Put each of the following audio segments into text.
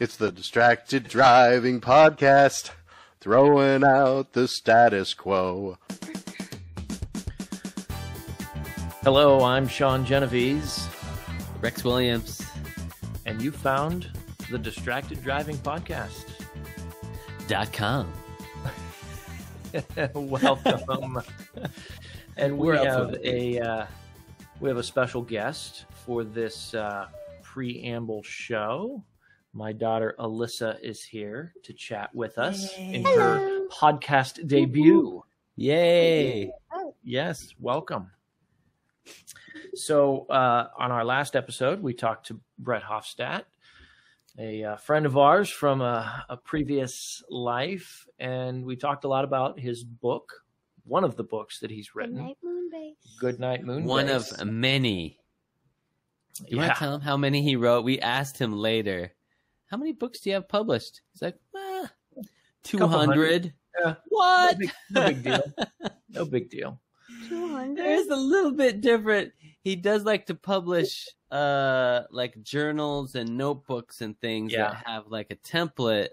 It's the Distracted Driving Podcast, throwing out the status quo. Hello, I'm Sean Genovese, Rex Williams. and you found the Distracted Driving Podcast. Dot com. Welcome. and we Where else have a uh, we have a special guest for this uh, preamble show. My daughter Alyssa is here to chat with us in her podcast debut. Yay! Yes, welcome. So, uh, on our last episode, we talked to Brett Hoffstadt, a uh, friend of ours from a, a previous life, and we talked a lot about his book, one of the books that he's written, Good Night Moon Base. Good Night Moon. One of many. You want to tell him how many he wrote? We asked him later. How many books do you have published? He's like, ah, two Couple hundred. hundred. Yeah. What? No big, no big deal. No big deal. 200. There's a little bit different. He does like to publish uh like journals and notebooks and things Yeah. that have like a template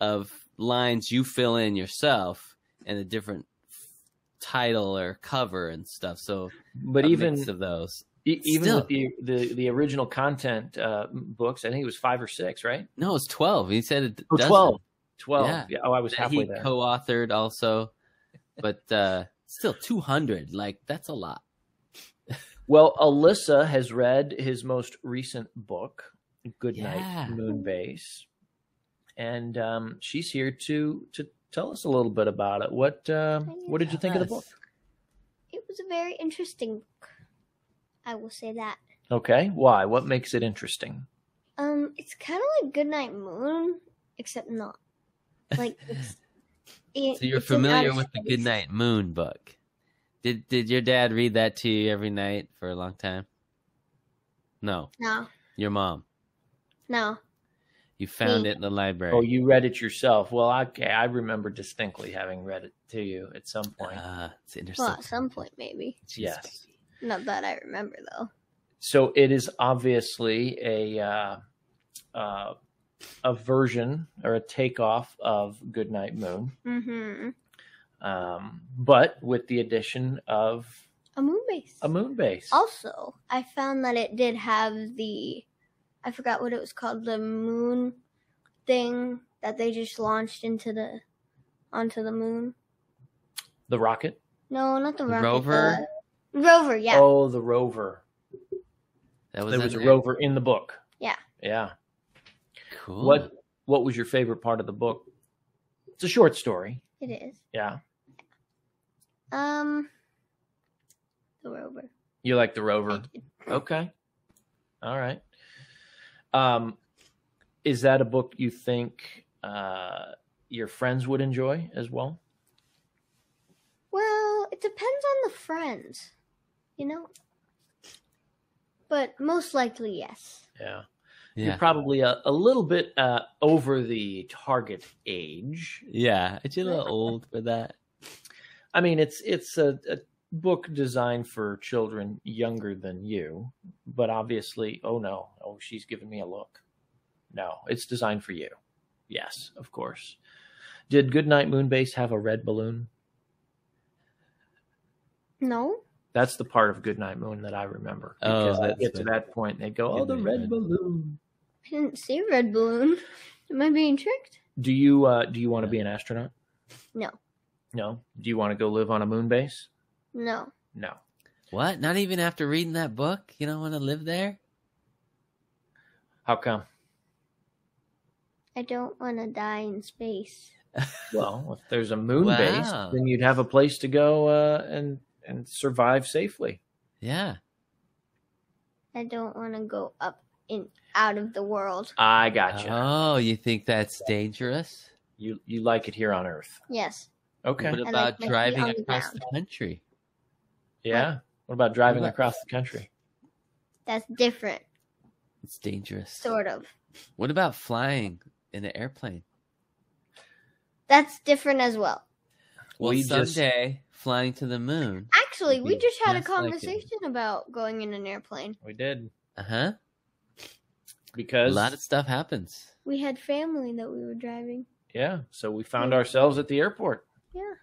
of lines you fill in yourself and a different title or cover and stuff. So But even of those. E- even still. with the, the the original content uh, books, I think it was five or six, right? No, it's twelve. He said it Oh, 12. 12. Yeah. Yeah. Oh, I was that halfway he there. co-authored also, but uh still two hundred. Like that's a lot. Well, Alyssa has read his most recent book, Good Night Yeah. Moonbase, and um, she's here to to tell us a little bit about it. What uh, what did you think of the book? It was a very interesting book. I will say that. Okay, why? What makes it interesting? Um, it's kind of like Goodnight Moon, except not. Like it's. it- So you're it's familiar with the. Goodnight Moon book. Did did your dad read that to you every night for a long time? No, No, your mom. no. You found Me. it in the library. Oh, you read it yourself. Well, okay, I remember distinctly having read it to you at some point. Ah, it's interesting. Well, at some point maybe. Jeez, yes. Baby. Not that I remember though. So it is obviously a uh, uh, a version or a takeoff of Goodnight Moon. Mm-hmm. um, but with the addition of A moon base. a moon base. Also, I found that it did have the, I forgot what it was called, the moon thing that they just launched into the, onto the moon. the rocket. No, not the, The rocket. rover? The rover, yeah. Oh, the rover. That was there was a there? rover in the book. Yeah. Yeah. Cool. What What was your favorite part of the book? It's a short story. It is. Yeah. Um, the rover. You like the rover? Okay. All right. Um, is that a book you think uh, your friends would enjoy as well? Well, it depends on the friends, you know. But most likely, yes. Yeah. Yeah, You're probably a, a little bit uh, over the target age. yeah. Aren't a little old for that? I mean, it's it's a, a book designed for children younger than you, but obviously, oh no, oh she's giving me a look. No, it's designed for you. Yes, of course. Did Goodnight Moonbase have a red balloon? No. That's the part of Goodnight Moon that I remember Oh, because they that's get to that point and they go, "Oh, the Goodnight red Moon. balloon." I didn't see a red balloon. Am I being tricked? Do you uh, do you want to be an astronaut? No. No. Do you want to go live on a moon base? No. No. What? Not even after reading that book? You don't want to live there? How come? I don't want to die in space. Well, if there's a moon Wow. base, then you'd have a place to go uh, and and survive safely. Yeah. I don't want to go up in out of the world. I got gotcha. Oh, you think that's dangerous? You you like it here on Earth? Yes. Okay. What about my feet driving on the across ground. the country? Yeah. What about driving What about- across the country? That's different, It's dangerous. sort of. What about flying in an airplane? That's different as well. Well, We just- someday flying to the moon. Actually, we just had a just like conversation about going in an airplane. We did. Uh huh. Because a lot of stuff happens. We had family that we were driving. yeah, so we found Yeah. ourselves at the airport. Yeah.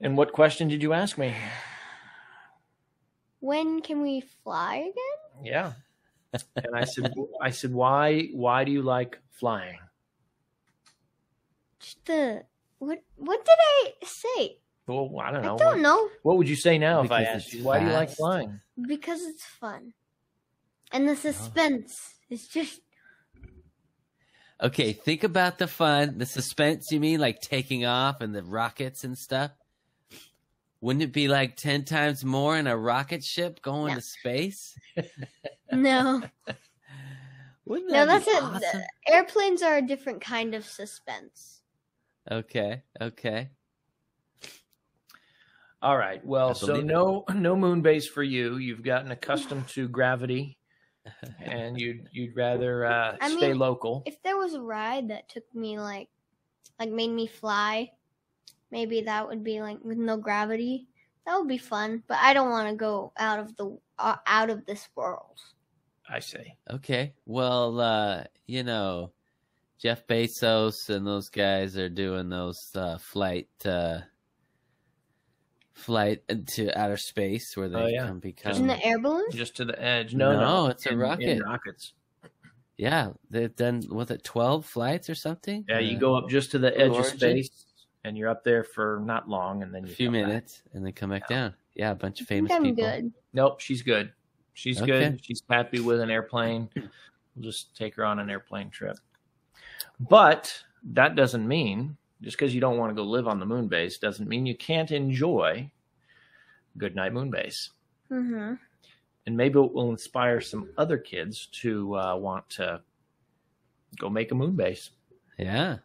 And what question did you ask me? When can we fly again? Yeah. And I said I said why why do you like flying? Just the what? What did I say? Well, I don't know. I don't know. What would you say now if I asked you why do you like flying? Because it's fun, and the suspense is just Okay, think about the fun, the suspense. You mean like taking off and the rockets and stuff? Wouldn't it be like ten times more in a rocket ship going No. to space? no, Wouldn't no. That's be it. awesome? Airplanes are a different kind of suspense. Okay, okay. All right. Well, so believe it. no no moon base for you. You've gotten accustomed to gravity and you'd you'd rather uh, I stay mean, local. If there was a ride that took me like, like made me fly, maybe that would be like with no gravity. That would be fun, but I don't want to go out of the uh, out of this world. I see. Okay. Well, uh, you know, Jeff Bezos and those guys are doing those uh, flight uh, flight into outer space where they Oh, yeah. can In the air balloon, Just to the edge. No, no, No, it's a in- in rocket. rockets. Yeah, they've done was it twelve flights or something? Yeah, you Uh, go up just to the edge of space, and you're up there for not long, and then a few come back. minutes and then come back down. Yeah, a bunch of I think famous I'm people. good. Nope, she's good. She's Okay. good. She's happy with an airplane. We'll just take her on an airplane trip. But that doesn't mean just because you don't want to go live on the moon base doesn't mean you can't enjoy Goodnight Moon Base. Mm-hmm. And maybe it will inspire some other kids to uh, want to go make a moon base, Yeah,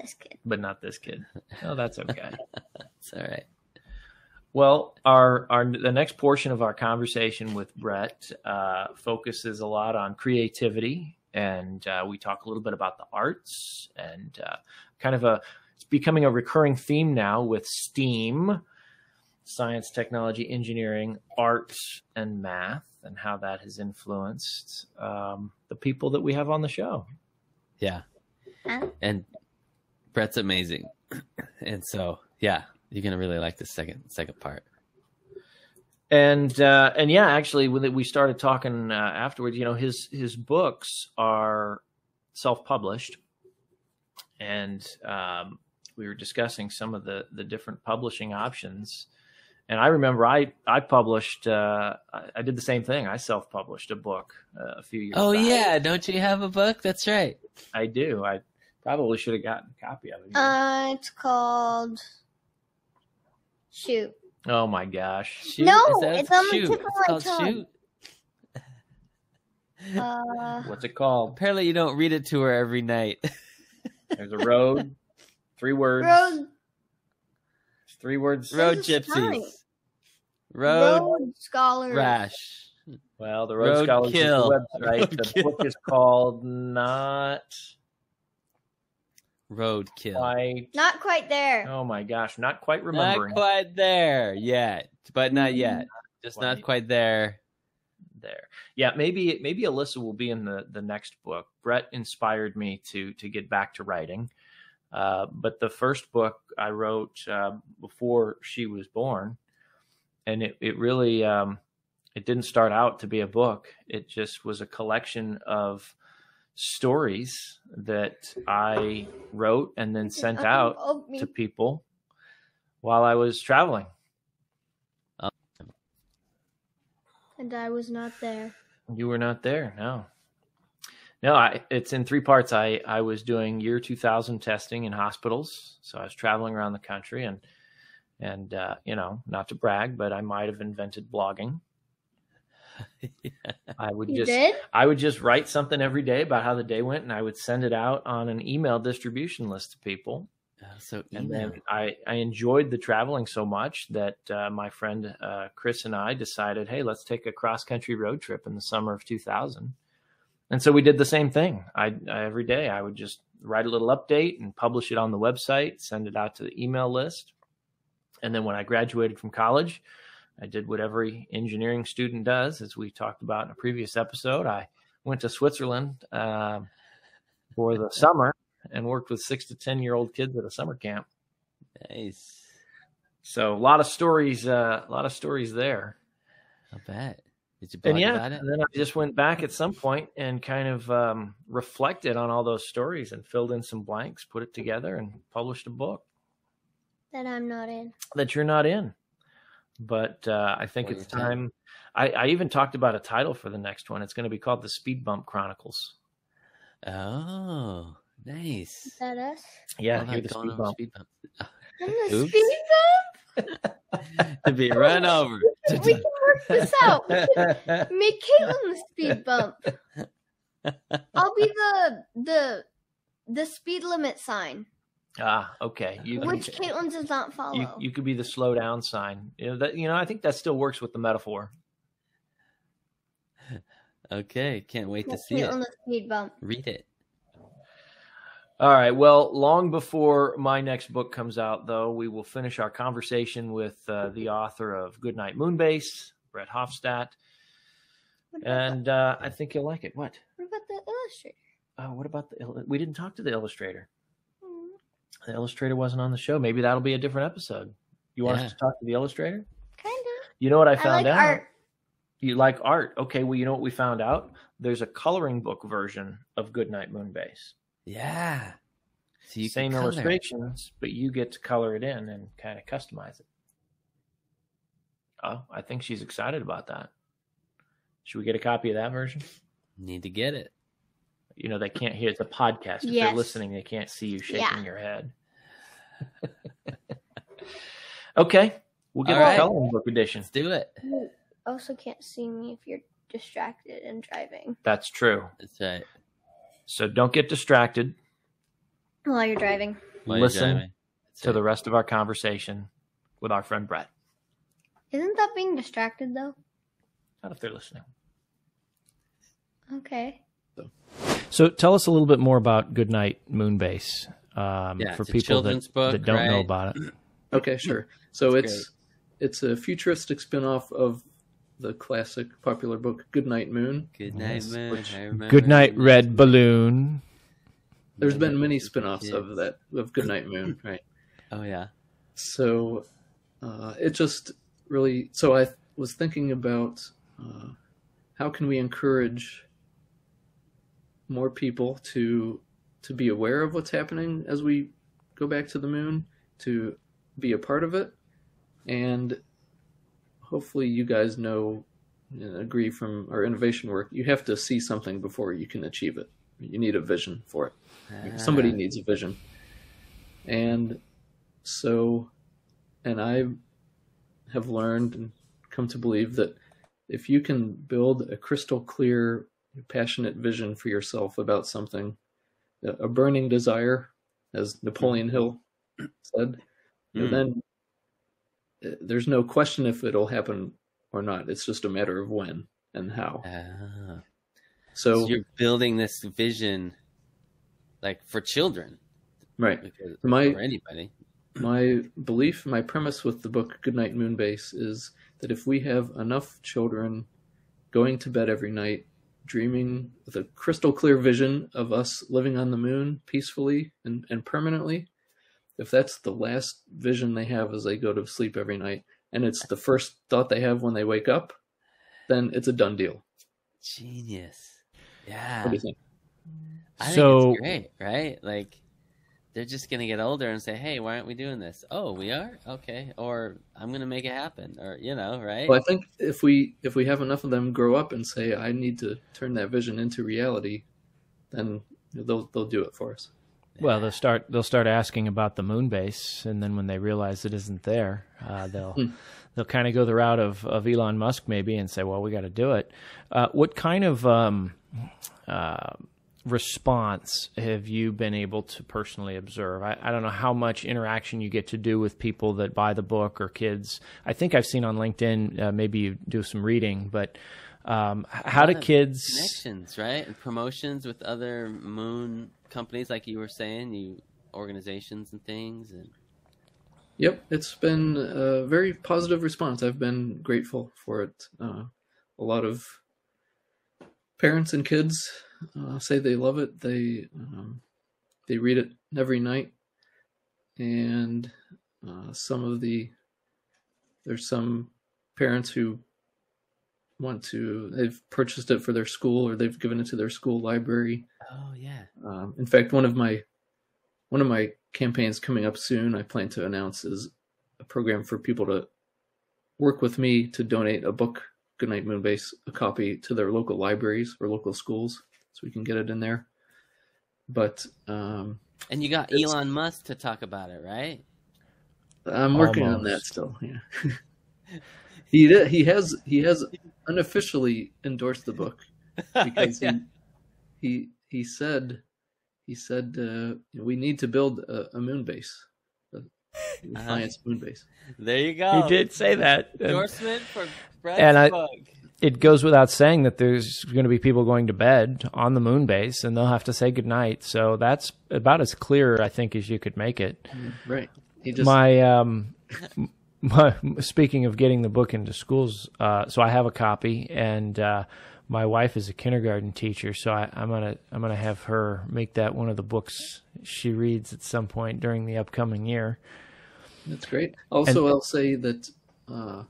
This kid. but not this kid. Oh, that's okay. that's all right. Well, our our the next portion of our conversation with Brett uh, focuses a lot on creativity, and uh, we talk a little bit about the arts and uh, kind of a it's becoming a recurring theme now with STEAM, science, technology, engineering, art, and math, and how that has influenced um, the people that we have on the show. Yeah, and Brett's amazing, and so yeah, you're gonna really like the second second part. And uh, and yeah, actually, when we started talking uh, afterwards, you know, his his books are self published, and um, we were discussing some of the the different publishing options. And I remember I I published uh, I, I did the same thing. I self published a book uh, a few years. Ago. Oh back. yeah, don't you have a book? That's right. I do. I probably should have gotten a copy of it. Uh, it's called. Shoot. Oh my gosh! Shoot, No, it's on the shoot. tip of my called tongue. shoot. Uh, What's it called? Apparently, you don't read it to her every night. There's a road. Three words. road. Three words. Road This is fine. gypsies. Road, Road scholars. rash. Well, the Road, Scholars Roadkill. is the website. The Roadkill. book is called Not Roadkill. Quite. Not quite there. Oh my gosh, not quite remembering. Not quite there yet, but not yet. Just not Quite. quite there. there. Yeah, maybe maybe Alyssa will be in the the next book. Brett inspired me to to get back to writing. Uh, but the first book I wrote uh, before she was born, and it it really um, it didn't start out to be a book. It just was a collection of stories that I wrote and then sent out oh, to people while I was traveling. And I was not there. You were not there, no. No, I, it's in three parts. I, I was doing year 2000 testing in hospitals, so I was traveling around the country, and and uh, you know, not to brag, but I might have invented blogging. I would You just did? I would just write something every day about how the day went, and I would send it out on an email distribution list to people. Oh, so And email. then I, I enjoyed the traveling so much that uh, my friend uh, Chris and I decided, hey, let's take a cross country road trip in the summer of 2000. And so we did the same thing. I, I every day I would just write a little update and publish it on the website, send it out to the email list. And then when I graduated from college, I did what every engineering student does, as we talked about in a previous episode. I went to Switzerland uh, for the summer and worked with six to ten year old kids at a summer camp. Nice. So a lot of stories, uh, a lot of stories there. I bet. Did you blog and yeah, about it? and then I just went back at some point and kind of um, reflected on all those stories and filled in some blanks, put it together, and published a book That I'm not in. that you're not in. But uh, I think Well, it's time. I, I even talked about a title for the next one. It's going to be called the Speed Bump Chronicles. Oh, nice. Is that us? Yeah, All you're the speed on bump. speed bump. I'm the Oops. speed to be run over. We can work this out. We can make Caitlin the speed bump. I'll be the the the speed limit sign, ah, okay. You, which can, Caitlin does not follow. you you could be the slow down sign. You know that. You know, I think that still works with the metaphor. Okay, can't wait to Make see it. Caitlin the speed bump. Read it. All right. Well, long before my next book comes out, though, we will finish our conversation with uh, the author of Goodnight Moonbase, Brett Hoffstadt, and uh, I think you'll like it. What? what about the illustrator? Uh, what about the? il- We didn't talk to the illustrator. The illustrator wasn't on the show. Maybe that'll be a different episode. You want Yeah. us to talk to the illustrator? Kind of. You know what I found I, found like out? art. You like art? Okay. Well, you know what we found out? There's a coloring book version of Goodnight Moonbase. Yeah. So you Same illustrations, but you get to color it in and kind of customize it. Oh, I think she's excited about that. Should we get a copy of that version? Need to get it. You know, they can't hear the podcast. If Yes. they're listening, they can't see you shaking Yeah. your head. okay. We'll get All the right. coloring book edition. Let's do it. You also can't see me if you're distracted and driving That's true. That's right. So don't get distracted. while you're driving. While you're Listen driving. To right. the rest of our conversation with our friend Brett. Isn't that being distracted though? Not if they're listening. Okay. So tell us a little bit more about Goodnight Moonbase um, Yeah, for people that, book, that don't know about it. Okay, sure. So That's it's it's a futuristic spin-off of the classic popular book Goodnight Moon. Good night, Yes, man. which- Goodnight Red Balloon. There's been many the spin-offs of kids. that of Goodnight Moon, right? Oh yeah. So uh, it just really. So I was thinking about uh, how can we encourage more people to to be aware of what's happening as we go back to the moon, to be a part of it, and hopefully you guys know and agree from our innovation work. You have to see something before you can achieve it. You need a vision for it somebody Ah, needs a vision and so and i have learned and come to believe that if you can build a crystal clear passionate vision for yourself about something a burning desire as napoleon hill said Mm. then uh, there's no question if it'll happen or not it's just a matter of when and how ah. so, so you're building this vision, like for children, right because, My- or anybody. my belief, my premise with the book Goodnight Moonbase is that if we have enough children going to bed every night, dreaming with a crystal clear vision of us living on the moon peacefully and, and permanently, if that's the last vision they have as they go to sleep every night, and it's the first thought they have when they wake up, then it's a done deal. Genius. Yeah. What do you think? I think So- it's great, right? Like they're just gonna get older and say, "Hey, why aren't we doing this?" Oh, we are. Okay, or I'm gonna make it happen, or you know, right? Well, I think if we if we have enough of them grow up and say, "I need to turn that vision into reality," then they'll they'll do it for us. Well, they'll start they'll start asking about the moon base, and then when they realize it isn't there, uh, they'll Hmm. they'll kind of go the route of, of Elon Musk maybe and say, "Well, we got to do it." Uh, what kind of um, uh, response have you been able to personally observe? I, I don't know how much interaction you get to do with people that buy the book or kids. I think I've seen on LinkedIn uh, maybe you do some reading, but um, how do kids? connections, right? And promotions with other moon companies, like you were saying, you organizations and things, and Yep, it's been a very positive response. I've been grateful for it. Uh, a lot of parents and kids uh, say they love it. They um, they read it every night, and uh, some of the there's some parents who want to they've purchased it for their school or they've given it to their school library. Oh yeah. Um, in fact, one of my one of my campaigns coming up soon, I plan to announce is a program for people to work with me to donate a book, Goodnight Moonbase, a copy to their local libraries or local schools, so we can get it in there. But um, And you got Elon Musk to talk about it, right? I'm working on that still. Yeah. he did, he has he has unofficially endorsed the book because Yeah. he, he he said he said uh, we need to build a, a moon base, a Uh-huh. science moon base. There you go. He did say that. And Endorsement for Brett's And I- book. It goes without saying that there's going to be people going to bed on the moon base and they'll have to say goodnight. So that's about as clear, I think, as you could make it. Right. Just my um my speaking of getting the book into schools uh so i have a copy and uh my wife is a kindergarten teacher so I, i'm gonna i'm gonna have her make that one of the books she reads at some point during the upcoming year That's great. Also, And- I'll say that uh,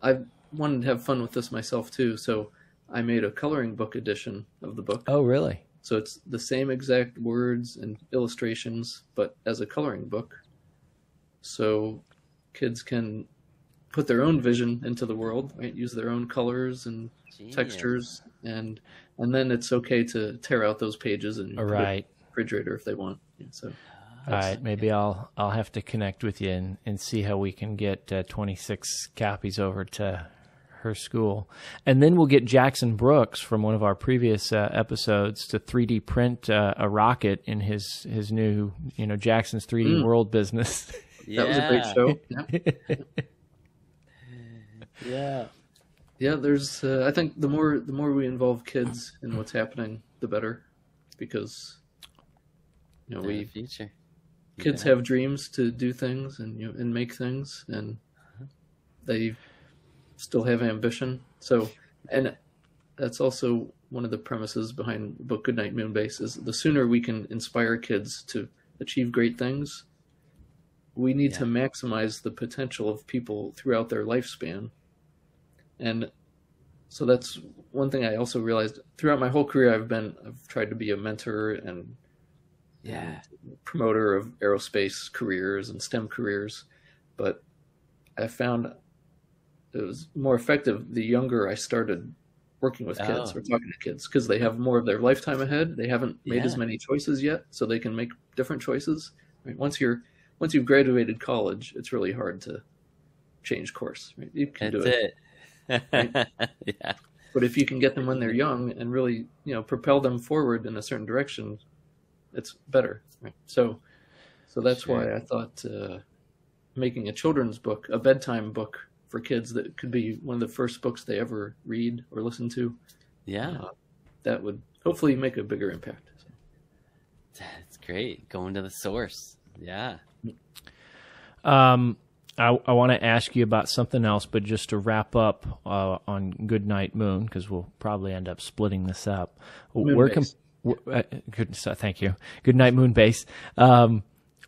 I wanted to have fun with this myself too, so I made a coloring book edition of the book. oh really So it's the same exact words and illustrations, but as a coloring book. So kids can put their own vision into the world, right? Use their own colors and Genius. textures, and and then it's okay to tear out those pages and all put it in the refrigerator if they want. Yeah, so all right maybe i'll i'll have to connect with you and, and see how we can get uh, 26 copies over to her school and then we'll get jackson brooks from one of our previous uh, episodes to 3d print uh, a rocket in his his new you know jackson's 3d Mm. world business that was a great Yeah. show. Yeah. Yeah. Yeah, there's. Uh, I think the more the more we involve kids in what's happening, the better, because you know In the we future. kids Yeah. have dreams to do things and you know, and make things, and they still have ambition. So, and that's also one of the premises behind the book Goodnight Moonbase is the sooner we can inspire kids to achieve great things, we need to maximize the potential of people throughout their lifespan. And so that's one thing I also realized throughout my whole career I've been I've tried to be a mentor and Yeah. promoter of aerospace careers and STEM careers, but I found it was more effective the younger I started working with kids Oh. or talking to kids because they have more of their lifetime ahead. They haven't made as many choices yet, so they can make different choices. Right? Once you're once you've graduated college, it's really hard to change course. Right? You can That's do it. it. yeah. But if you can get them when they're young and really, you know, propel them forward in a certain direction, it's better. Right? So, so that's Sure. why I thought uh, making a children's book, a bedtime book for kids that could be one of the first books they ever read or listen to, Yeah. uh, that would hopefully make a bigger impact. So, That's great. Going to the source. Yeah. Um, I, I want to ask you about something else, but just to wrap up uh, on Goodnight Moon, because we'll probably end up splitting this up. Moon where can base. wh- uh, good, so thank you. Good night, Moon Base. Um,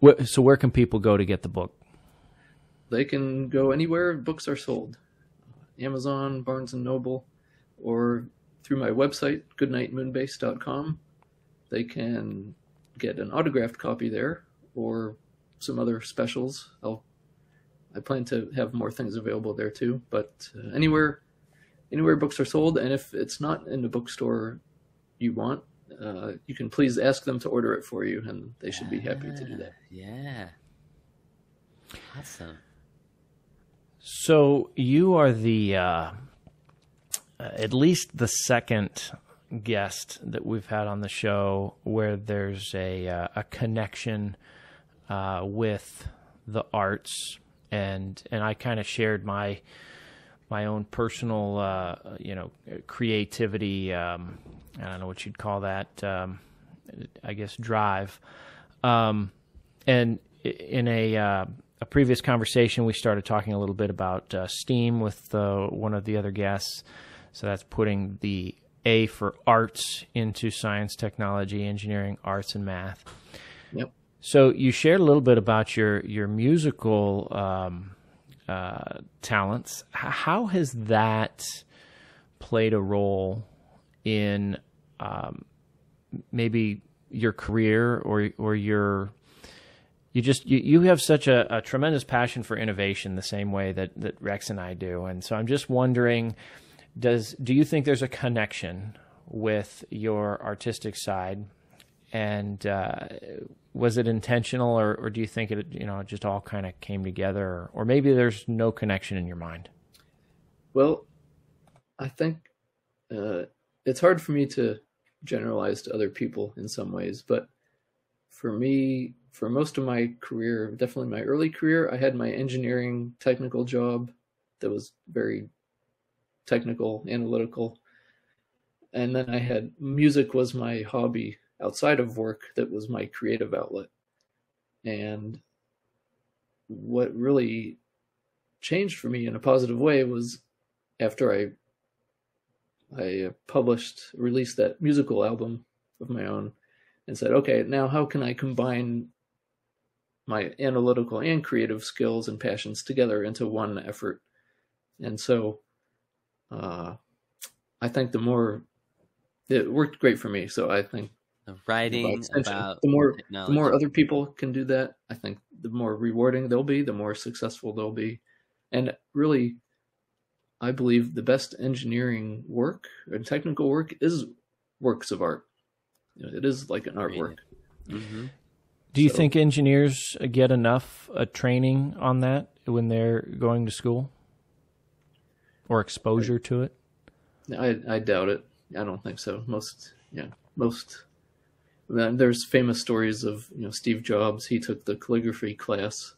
wh- so where can people go to get the book? They can go anywhere books are sold, Amazon, Barnes and Noble, or through my website goodnightmoonbase.com. They can get an autographed copy there or some other specials. I'll I plan to have more things available there too, but uh, anywhere anywhere books are sold and if it's not in the bookstore you want, uh, you can please ask them to order it for you and they should be happy to do that. Yeah. Awesome. So you are the uh, uh, at least the second guest that we've had on the show where there's a uh, a connection uh, with the arts. And and I kind of shared my my own personal uh, you know creativity um, I don't know what you'd call that um, I guess drive. Um, and in a uh, a previous conversation, we started talking a little bit about uh, STEAM with uh, one of the other guests. So that's putting the A for arts into science, technology, engineering, arts, and math. Yep. So you shared a little bit about your your musical um, uh, talents. How has that played a role in um, maybe your career or or your you just you, you have such a, a tremendous passion for innovation the same way that, that Rex and I do. And so I'm just wondering does do you think there's a connection with your artistic side and uh, was it intentional or, or do you think it you know just all kind of came together or, or maybe there's no connection in your mind Well, I think uh, it's hard for me to generalize to other people in some ways, but for me, for most of my career, definitely my early career, I had my engineering technical job that was very technical, analytical. And then I had music was my hobby outside of work that was my creative outlet. And what really changed for me in a positive way was after I I published released that musical album of my own and said, okay, now how can I combine my analytical and creative skills and passions together into one effort? And so uh, I think the more it worked great for me. So I think The writing extension, about the more the more other people can do that, I think the more rewarding they'll be, the more successful they'll be. And really, I believe the best engineering work and technical work is works of art. It is like an artwork. hmm do you So- think engineers get enough uh, training on that when they're going to school or exposure to it I I doubt it. I don't think so. Most yeah, most. There's famous stories of you know Steve Jobs. He took the calligraphy class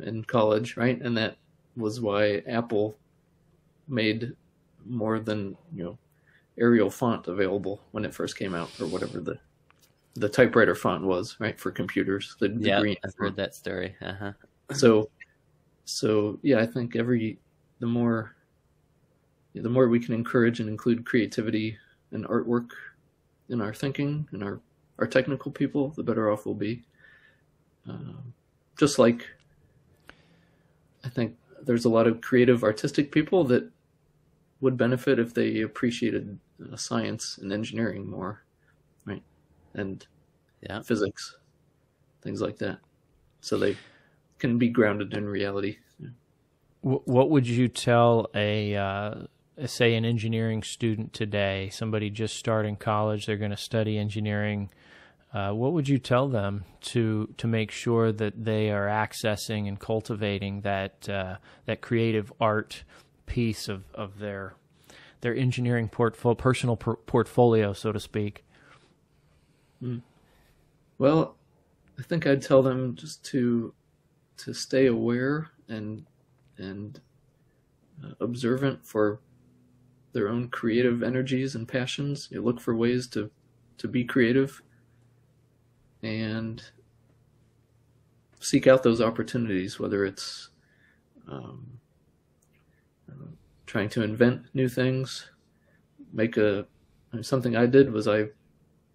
in college, right? And that was why Apple made more than you know Arial font available when it first came out, or whatever the the typewriter font was, right, for computers. The, the Yeah, green I've heard that story. Uh huh. so so yeah i think every the more the more we can encourage and include creativity and artwork in our thinking and our our technical people the better off we'll be um, just like i think there's a lot of creative artistic people that would benefit if they appreciated uh, science and engineering more and Yeah. physics things like that so they can be grounded in reality. Wh- What would you tell a, uh, say, an engineering student today? Somebody just starting college, they're going to study engineering. Uh, what would you tell them to to make sure that they are accessing and cultivating that uh, that creative art piece of, of their their engineering portfolio, personal por- portfolio, so to speak? Well, I think I'd tell them just to to stay aware and and uh, observant for their own creative energies and passions. You look for ways to to be creative and seek out those opportunities, whether it's um, uh, trying to invent new things, make a I mean, something I did was I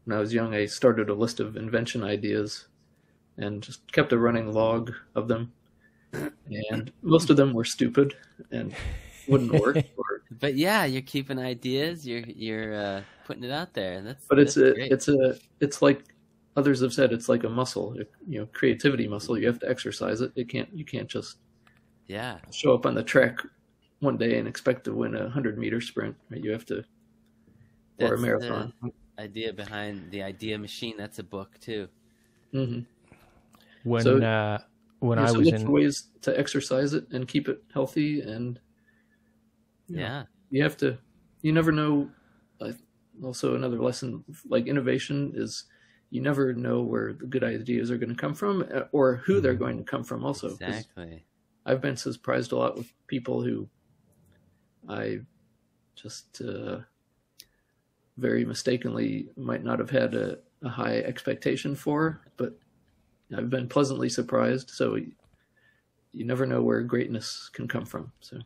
when I was young, I started a list of invention ideas and just kept a running log of them. And most of them were stupid and wouldn't work. Or, But yeah, you're keeping ideas. You're you're uh, putting it out there. That's but it's a great. it's a it's like others have said. It's like a muscle, you know, creativity muscle. You have to exercise it. It can't you can't just yeah. show up on the track one day and expect to win a hundred meter sprint. Right? You have to or a That's the marathon. Idea behind the idea machine. That's a book too. Mm-hmm. When So- uh, when Yeah, I so was in ways to exercise it and keep it healthy and Yeah. Yeah. you have to you never know uh, also another lesson like innovation is you never know where the good ideas are going to come from uh, or who they're going to come from Also, Exactly. i've been surprised a lot with people who i just uh, very mistakenly might not have had a, a high expectation for but i've been pleasantly surprised so you never know where greatness can come from. So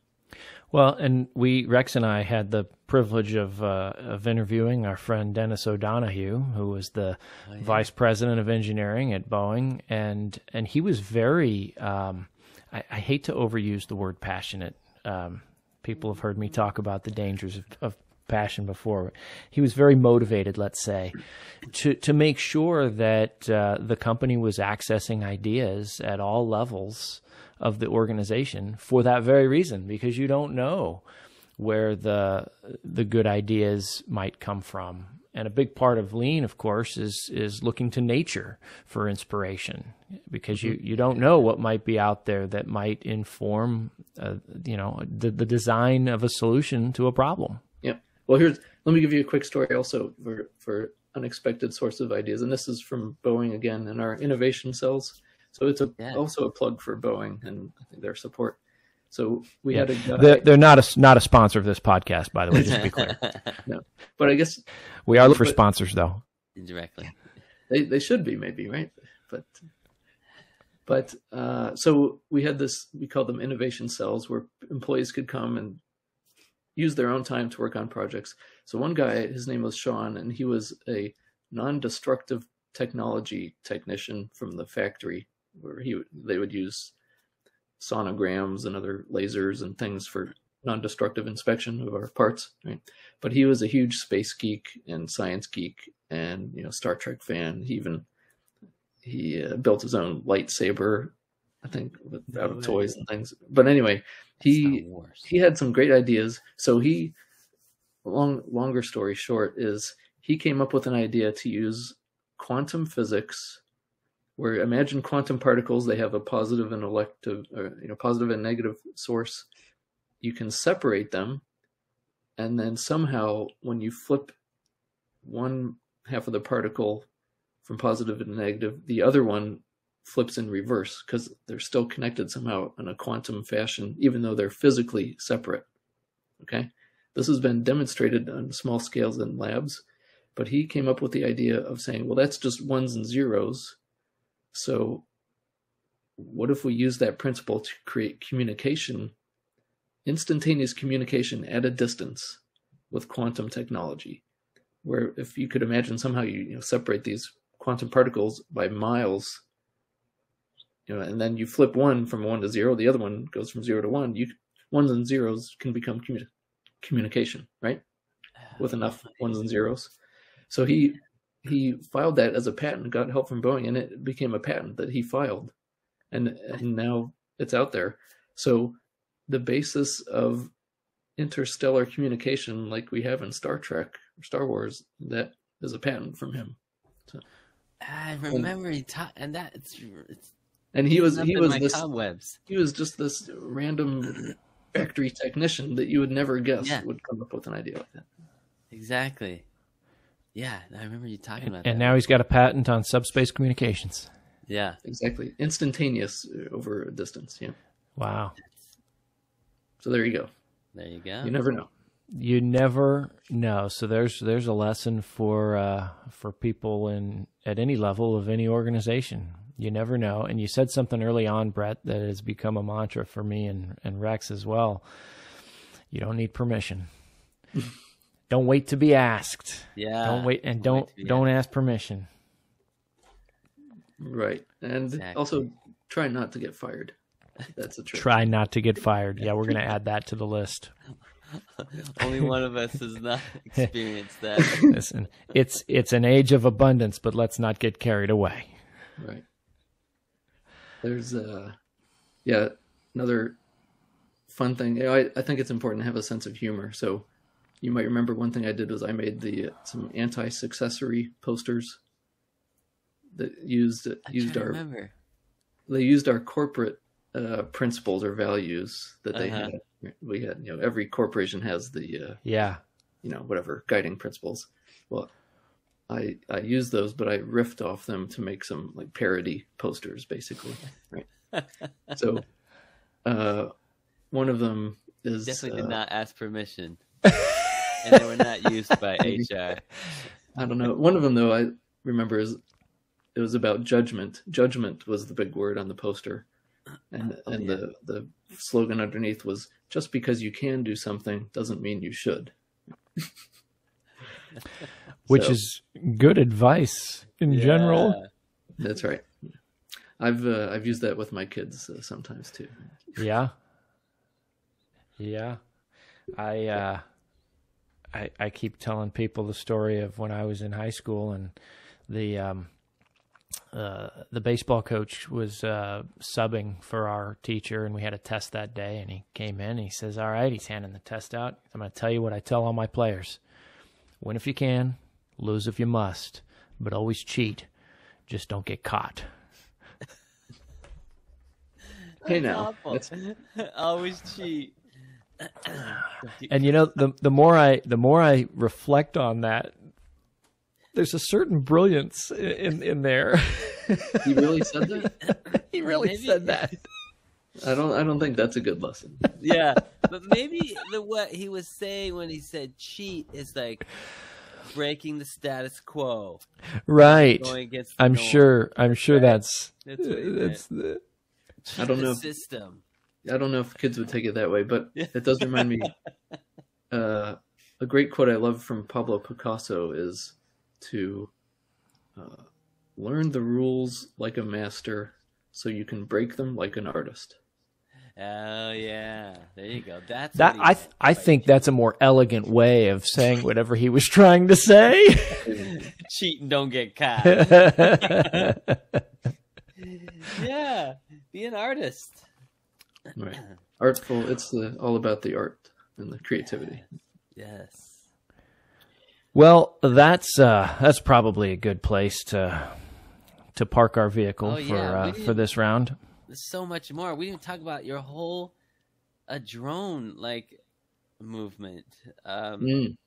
Well, and we Rex and I had the privilege of uh, of interviewing our friend Dennis O'Donohue, who was the vice president of engineering at Boeing, and and he was very. Um, I, I hate to overuse the word passionate. Um, people have heard me talk about the dangers of, of passion before. He was very motivated, let's say, to to make sure that uh, the company was accessing ideas at all levels of the organization for that very reason, because you don't know where the the good ideas might come from. And a big part of lean, of course, is is looking to nature for inspiration, because you, you don't know what might be out there that might inform, uh, you know, the the design of a solution to a problem. Yeah. Well, here's let me give you a quick story also for for unexpected source of ideas, and this is from Boeing again in our innovation cells. So it's a Yeah. also a plug for Boeing and their support. So we had a guy, They're, they're not a not a sponsor of this podcast, by the way. Just to be clear, no, but I guess we are looking for sponsors, though. Indirectly. they they should be maybe right but but uh, so we had this we called them innovation cells where employees could come and use their own time to work on projects so one guy his name was sean and he was a non-destructive technology technician from the factory where he they would use sonograms and other lasers and things for non-destructive inspection of our parts right but he was a huge space geek and science geek and you know Star Trek fan. He even he uh, built his own lightsaber, I think, out of toys and things. But anyway, he he had some great ideas. So he long longer story short is he came up with an idea to use quantum physics where imagine quantum particles they have a positive and elective or, you know positive and negative source you can separate them and then somehow when you flip one half of the particle from positive to negative the other one flips in reverse because they're still connected somehow in a quantum fashion even though they're physically separate okay? This has been demonstrated on small scales in labs but he came up with the idea of saying well that's just ones and zeros. So what if we use that principle to create communication instantaneous communication at a distance with quantum technology? Where if you could imagine somehow you, you know, separate these quantum particles by miles you know and then you flip one from one to zero the other one goes from zero to one. You ones and zeros can become commu- communication right? Ah, With enough ones and zeros. So he he filed that as a patent got help from boeing and it became a patent that he filed. And and now it's out there. So the basis of interstellar communication like we have in star trek or star wars that is a patent from him. I remember he taught, and that it's, it's and he was he was this cobwebs. he was just this random factory technician that you would never guess Yeah. would come up with an idea like that Exactly. Yeah, I remember you talking about that. And that. now he's got a patent on subspace communications. yeah, exactly instantaneous uh, over a distance yeah Wow. so there you go there you go. you never know You never know. So there's there's a lesson for uh, for people in at any level of any organization. You never know. And you said something early on, Brett, that has become a mantra for me and, and Rex as well. You don't need permission. don't wait to be asked. yeah. don't wait and don't don't to don't ask permission. right and Exactly. also try not to get fired that's a trick Try not to get fired. Yeah, we're gonna add that to the list. Only one of us has not experienced that. Listen, it's it's an age of abundance, but let's not get carried away. Right. There's uh yeah, another fun thing. You know, I, I think it's important to have a sense of humor. So you might remember one thing I did was I made the uh, some anti-successory posters that used I used our remember. they used our corporate uh, principles or values that they Uh-huh. had. We had you know every corporation has the uh, Yeah. you know whatever guiding principles well i i used those but i riffed off them to make some like parody posters basically right so uh one of them is Definitely uh, did not ask permission, and they were not used by HR. i don't know one of them though i remember is it was about judgment judgment was the big word on the poster and Oh, and yeah. the the slogan underneath was just because you can do something doesn't mean you should. Which So- is good advice in general. That's right. I've uh, I've used that with my kids uh, sometimes too. Yeah. Yeah. I uh I I keep telling people the story of when I was in high school and the um uh the baseball coach was uh subbing for our teacher and we had a test that day and he came in and he says, "All right, he's handing the test out. I'm going to tell you what I tell all my players. Win if you can, lose if you must, but always cheat. Just don't get caught." Hey now, Always cheat. and you know the the more i the more i reflect on that there's a certain brilliance i- in in there he really said that. he really Maybe- said that I don't I don't think that's a good lesson. yeah, but maybe the what he was saying when he said cheat is like breaking the status quo, right going against. The i'm norm. sure i'm sure that's That's what that's the, I don't the know if- system. I don't know if kids would take it that way, but it does remind me. Uh, a great quote I love from Pablo Picasso is to uh, learn the rules like a master, so you can break them like an artist. Oh yeah, there you go. That's that i meant i think that's a more elegant way of saying whatever he was trying to say cheat and don't get caught. yeah, be an artist. Right, artful. It's the, all about the art and the creativity. Yes. well that's uh that's probably a good place to to park our vehicle Oh, for yeah, uh, for this round There's so much more. We didn't talk about your whole a drone like movement. Um, Mm.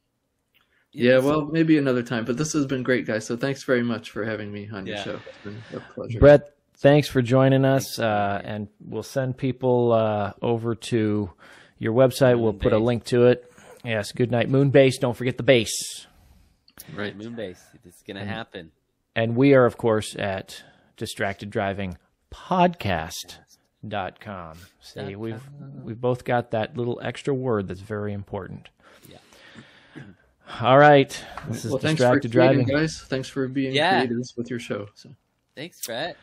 Yeah, know, so- well, maybe another time. But this has been great, guys. So thanks very much for having me on your show. It's been a pleasure. Brett, thanks for joining us, uh, and we'll send people uh, over to your website. We'll put a link to it. Yes, good night, Moonbase. Don't forget the base. right. Moonbase. It's gonna happen. And we are, of course, at Distracted Driving Podcast.com. See, Dot we've we've both got that little extra word that's very important. Yeah. All right. This is Well, thanks for Distracted creating, Driving. guys. Thanks for being Yeah. creators with your show. So. Thanks, Brett.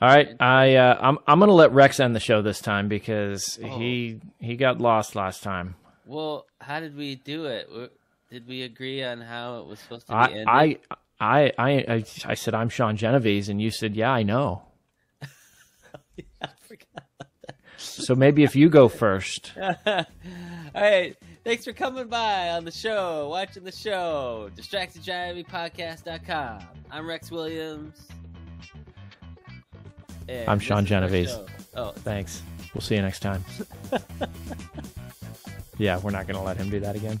All right, I uh, I'm I'm gonna let Rex end the show this time because Oh. he he got lost last time. Well, how did we do it? Did we agree on how it was supposed to be I, ended? I I I I I said I'm Sean Genovese, and you said yeah I know. I forgot. So maybe if you go first. All right. Thanks for coming by on the show, watching the show. DistractedDrivingPodcast.com. I'm Rex Williams. And I'm Sean Genovese. Oh, Thanks. We'll see you next time. yeah, we're not gonna let him do that again.